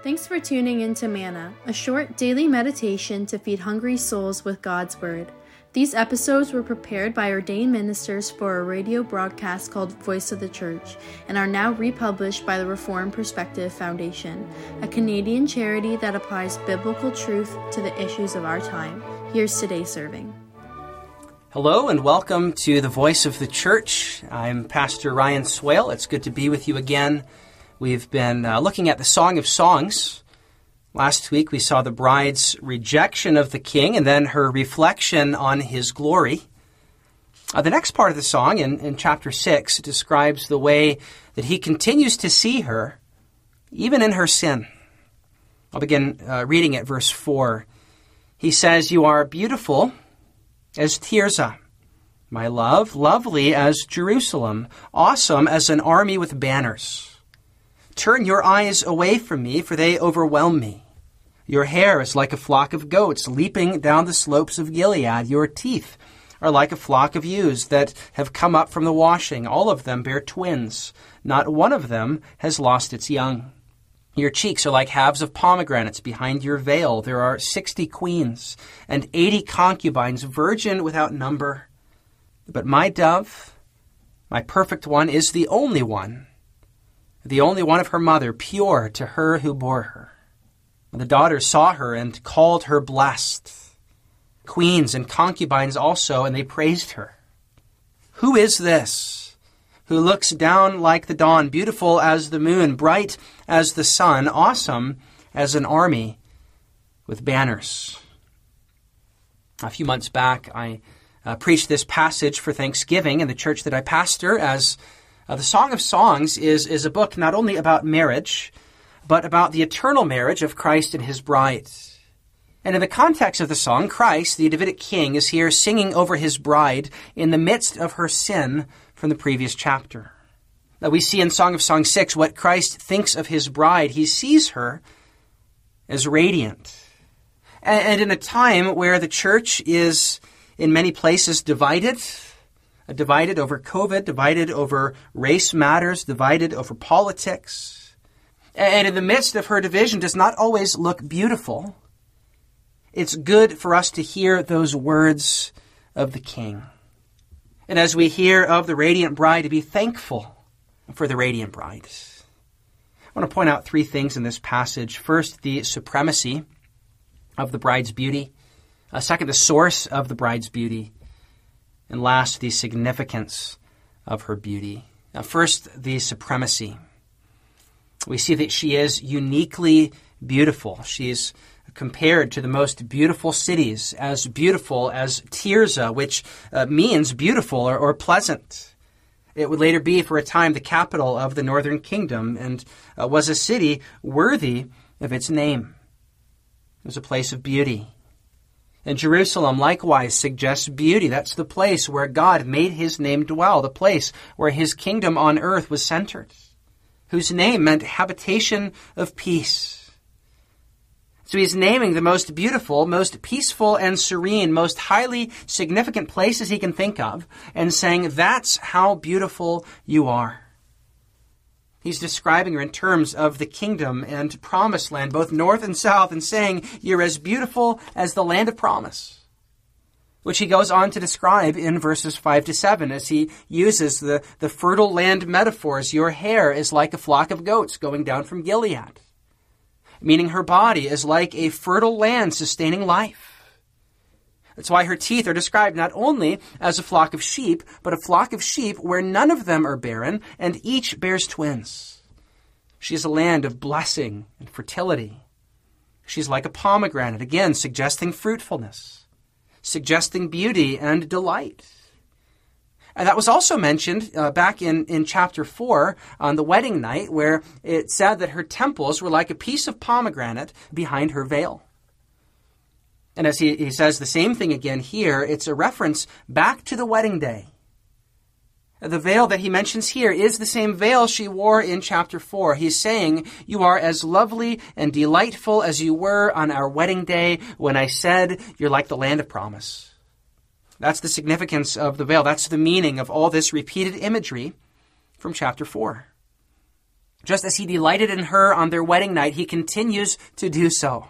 Thanks for tuning in to Manna, a short daily meditation to feed hungry souls with God's Word. These episodes were prepared by ordained ministers for a radio broadcast called Voice of the Church and are now republished by the Reformed Perspective Foundation, a Canadian charity that applies biblical truth to the issues of our time. Here's today's serving. Hello and welcome to the Voice of the Church. I'm Pastor Ryan Swale. It's good to be with you again. We've been uh, looking at the Song of Songs. Last week we saw the bride's rejection of the king and then her reflection on his glory. Uh, the next part of the song, in, in chapter 6, describes the way that he continues to see her, even in her sin. I'll begin uh, reading at verse 4. He says, You are beautiful as Tirzah, my love, lovely as Jerusalem, awesome as an army with banners. Turn your eyes away from me, for they overwhelm me. Your hair is like a flock of goats leaping down the slopes of Gilead. Your teeth are like a flock of ewes that have come up from the washing. All of them bear twins. Not one of them has lost its young. Your cheeks are like halves of pomegranates behind your veil. There are sixty queens and eighty concubines, virgin without number. But my dove, my perfect one, is the only one, the only one of her mother, pure to her who bore her. The daughters saw her and called her blessed. Queens and concubines also, and they praised her. Who is this? who looks down like the dawn, beautiful as the moon, bright as the sun, awesome as an army with banners. A few months back, I uh, preached this passage for Thanksgiving in the church that I pastor as uh, the Song of Songs is, is a book not only about marriage, but about the eternal marriage of Christ and his bride. And in the context of the song, Christ, the Davidic king, is here singing over his bride in the midst of her sin from the previous chapter. Now we see in Song of Songs 6 what Christ thinks of his bride. He sees her as radiant. And in a time where the church is in many places divided, divided over COVID, divided over race matters, divided over politics, and in the midst of her division does not always look beautiful, it's good for us to hear those words of the King. And as we hear of the radiant bride, to be thankful for the radiant bride. I want to point out three things in this passage. First, the supremacy of the bride's beauty. Uh, second, the source of the bride's beauty. And last, the significance of her beauty. Now, first, the supremacy. We see that she is uniquely beautiful. She's compared to the most beautiful cities, as beautiful as Tirzah, which uh, means beautiful or, or, pleasant. It would later be, for a time, the capital of the northern kingdom and uh, was a city worthy of its name. It was a place of beauty. And Jerusalem likewise suggests beauty. That's the place where God made his name dwell, the place where his kingdom on earth was centered, whose name meant habitation of peace. So he's naming the most beautiful, most peaceful and serene, most highly significant places he can think of and saying, that's how beautiful you are. He's describing her in terms of the kingdom and promised land, both north and south, and saying, You're as beautiful as the land of promise. Which he goes on to describe in verses 5 to 7 as he uses the, the fertile land metaphors. Your hair is like a flock of goats going down from Gilead meaning her body is like a fertile land sustaining life. That's why her teeth are described not only as a flock of sheep, but a flock of sheep where none of them are barren and each bears twins. She is a land of blessing and fertility. She's like a pomegranate, again, suggesting fruitfulness, suggesting beauty and delight. And that was also mentioned uh, back in, in chapter 4 on the wedding night, where it said that her temples were like a piece of pomegranate behind her veil. And as he, he says the same thing again here, it's a reference back to the wedding day. The veil that he mentions here is the same veil she wore in chapter 4. He's saying, You are as lovely and delightful as you were on our wedding day when I said, You're like the land of promise. That's the significance of the veil. That's the meaning of all this repeated imagery from chapter 4. Just as he delighted in her on their wedding night, he continues to do so.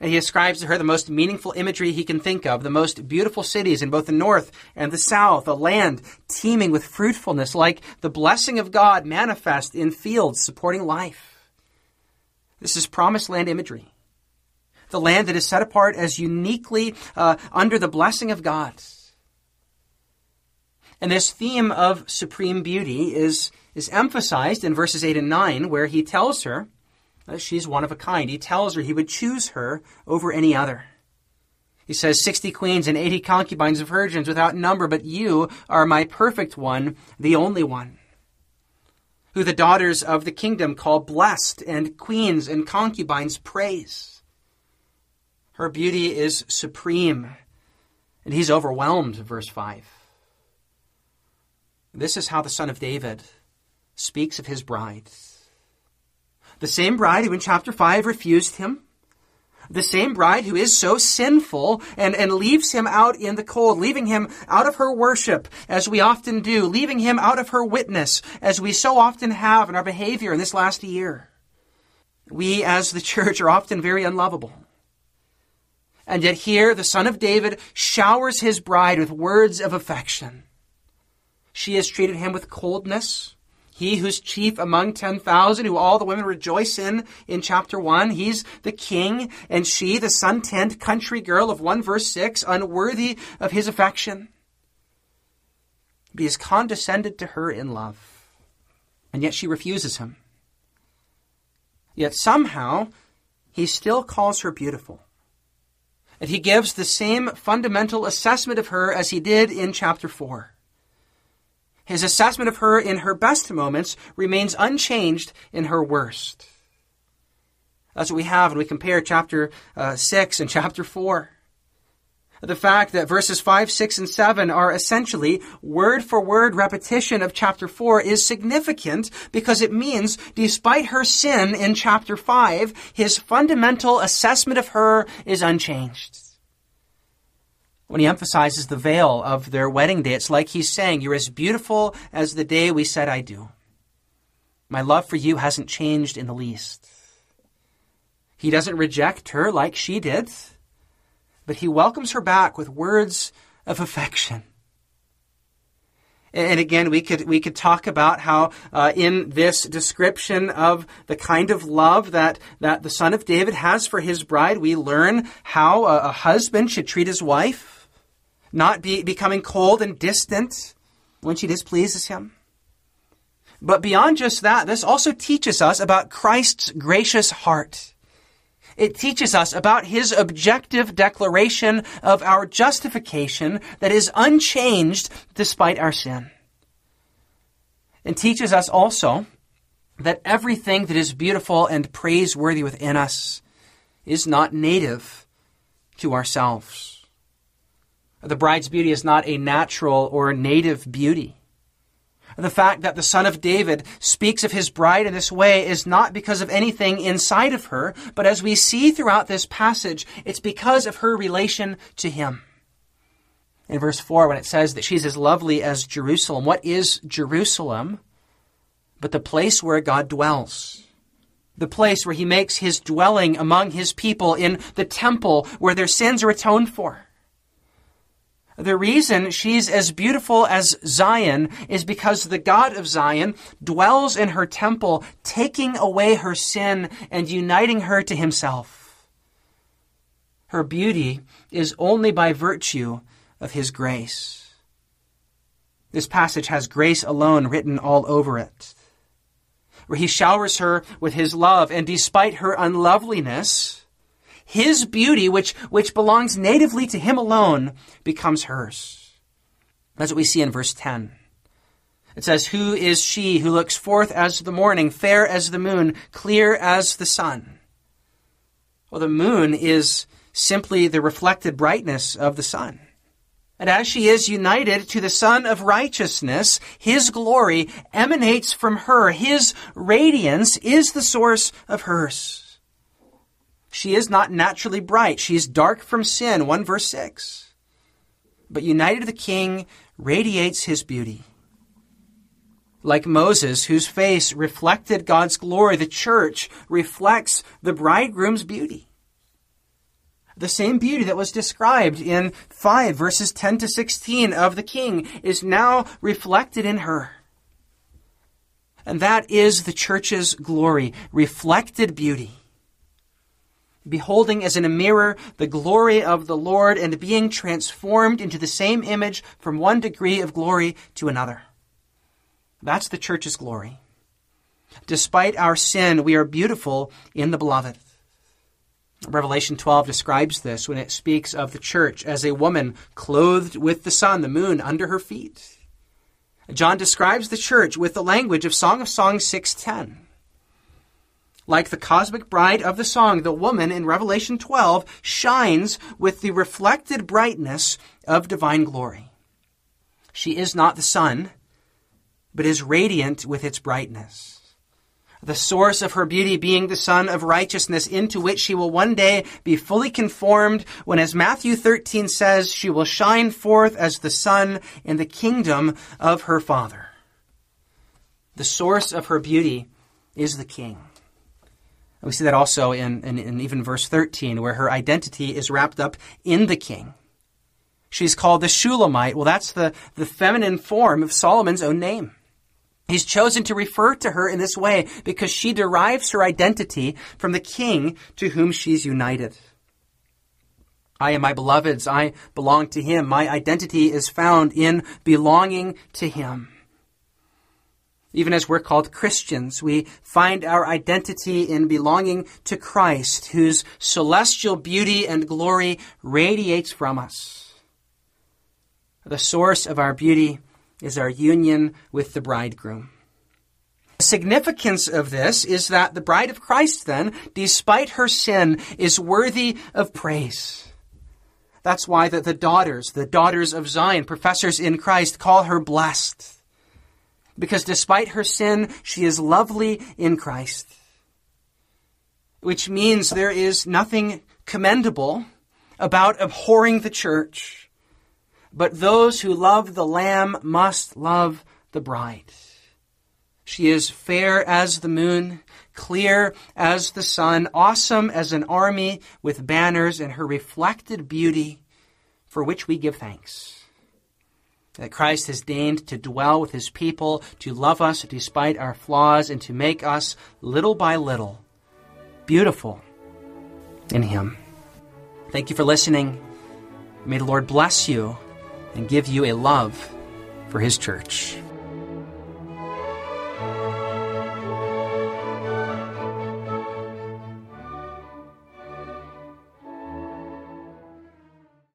And he ascribes to her the most meaningful imagery he can think of, the most beautiful cities in both the north and the south, a land teeming with fruitfulness, like the blessing of God manifest in fields supporting life. This is promised land imagery. The land that is set apart as uniquely uh, under the blessing of God. And this theme of supreme beauty is, is emphasized in verses 8 and 9, where he tells her, she's one of a kind. He tells her he would choose her over any other. He says, 60 queens and 80 concubines of virgins without number, but you are my perfect one, the only one. Who the daughters of the kingdom call blessed, and queens and concubines praise. Her beauty is supreme, and he's overwhelmed, verse 5. This is how the Son of David speaks of his bride. The same bride who in chapter 5 refused him. The same bride who is so sinful and, and leaves him out in the cold, leaving him out of her worship, as we often do, leaving him out of her witness, as we so often have in our behavior in this last year. We, as the church, are often very unlovable. And yet here, the Son of David showers his bride with words of affection. She has treated him with coldness, he who's chief among 10,000, who all the women rejoice in in chapter 1. He's the king, and she, the sun-tanned country girl of 1 verse 6, unworthy of his affection. But he has condescended to her in love, and yet she refuses him. Yet somehow, he still calls her beautiful. And he gives the same fundamental assessment of her as he did in chapter 4. His assessment of her in her best moments remains unchanged in her worst. That's what we have when we compare chapter uh, 6 and chapter 4. The fact that verses 5, 6, and 7 are essentially word for word repetition of chapter 4 is significant because it means, despite her sin in chapter 5, his fundamental assessment of her is unchanged when he emphasizes the veil of their wedding day, it's like he's saying, You're as beautiful as the day we said I do. My love for you hasn't changed in the least. He doesn't reject her like she did, but he welcomes her back with words of affection. And again, we could we could talk about how uh, in this description of the kind of love that that the son of David has for his bride, we learn how a, a husband should treat his wife not be, becoming cold and distant when she displeases him. But beyond just that, this also teaches us about Christ's gracious heart. It teaches us about his objective declaration of our justification that is unchanged despite our sin. And teaches us also that everything that is beautiful and praiseworthy within us is not native to ourselves. The bride's beauty is not a natural or native beauty. The fact that the son of David speaks of his bride in this way is not because of anything inside of her, but as we see throughout this passage, it's because of her relation to him. In verse 4, when it says that she's as lovely as Jerusalem, what is Jerusalem but the place where God dwells? The place where he makes his dwelling among his people in the temple where their sins are atoned for. The reason she's as beautiful as Zion is because the God of Zion dwells in her temple, taking away her sin and uniting her to himself. Her beauty is only by virtue of his grace. This passage has grace alone written all over it, where he showers her with his love, and despite her unloveliness, his beauty, which, which belongs natively to him alone, becomes hers. That's what we see in verse 10. It says, Who is she who looks forth as the morning, fair as the moon, clear as the sun? Well, the moon is simply the reflected brightness of the sun. And as she is united to the Sun of Righteousness, His glory emanates from her. His radiance is the source of hers. She is not naturally bright. She is dark from sin, 1 verse 6. But united to the king radiates his beauty. Like Moses, whose face reflected God's glory, the church reflects the bridegroom's beauty. The same beauty that was described in 5 verses 10 to 16 of the king is now reflected in her. And that is the church's glory, reflected beauty. Beholding as in a mirror the glory of the Lord and being transformed into the same image from one degree of glory to another. That's the church's glory. Despite our sin, we are beautiful in the beloved. Revelation 12 describes this when it speaks of the church as a woman clothed with the sun, the moon under her feet. John describes the church with the language of Song of Songs 610. Like the cosmic bride of the song, the woman in Revelation 12 shines with the reflected brightness of divine glory. She is not the sun, but is radiant with its brightness the source of her beauty being the Sun of Righteousness, into which she will one day be fully conformed, when, as Matthew 13 says, she will shine forth as the sun in the kingdom of her Father. The source of her beauty is the King. We see that also in, in, in even verse 13, where her identity is wrapped up in the King. She's called the Shulamite. Well, that's the, the feminine form of Solomon's own name. He's chosen to refer to her in this way because she derives her identity from the king to whom she's united. I am my beloved's. I belong to him. My identity is found in belonging to him. Even as we're called Christians, we find our identity in belonging to Christ, whose celestial beauty and glory radiates from us. The source of our beauty is our union with the bridegroom. The significance of this is that the bride of Christ, then, despite her sin, is worthy of praise. That's why the, the daughters, the daughters of Zion, professors in Christ, call her blessed. Because despite her sin, she is lovely in Christ. Which means there is nothing commendable about abhorring the church but those who love the Lamb must love the bride. She is fair as the moon, clear as the sun, awesome as an army with banners, and her reflected beauty, for which we give thanks. That Christ has deigned to dwell with his people, to love us despite our flaws, and to make us, little by little, beautiful in him. Thank you for listening. May the Lord bless you and give you a love for His church.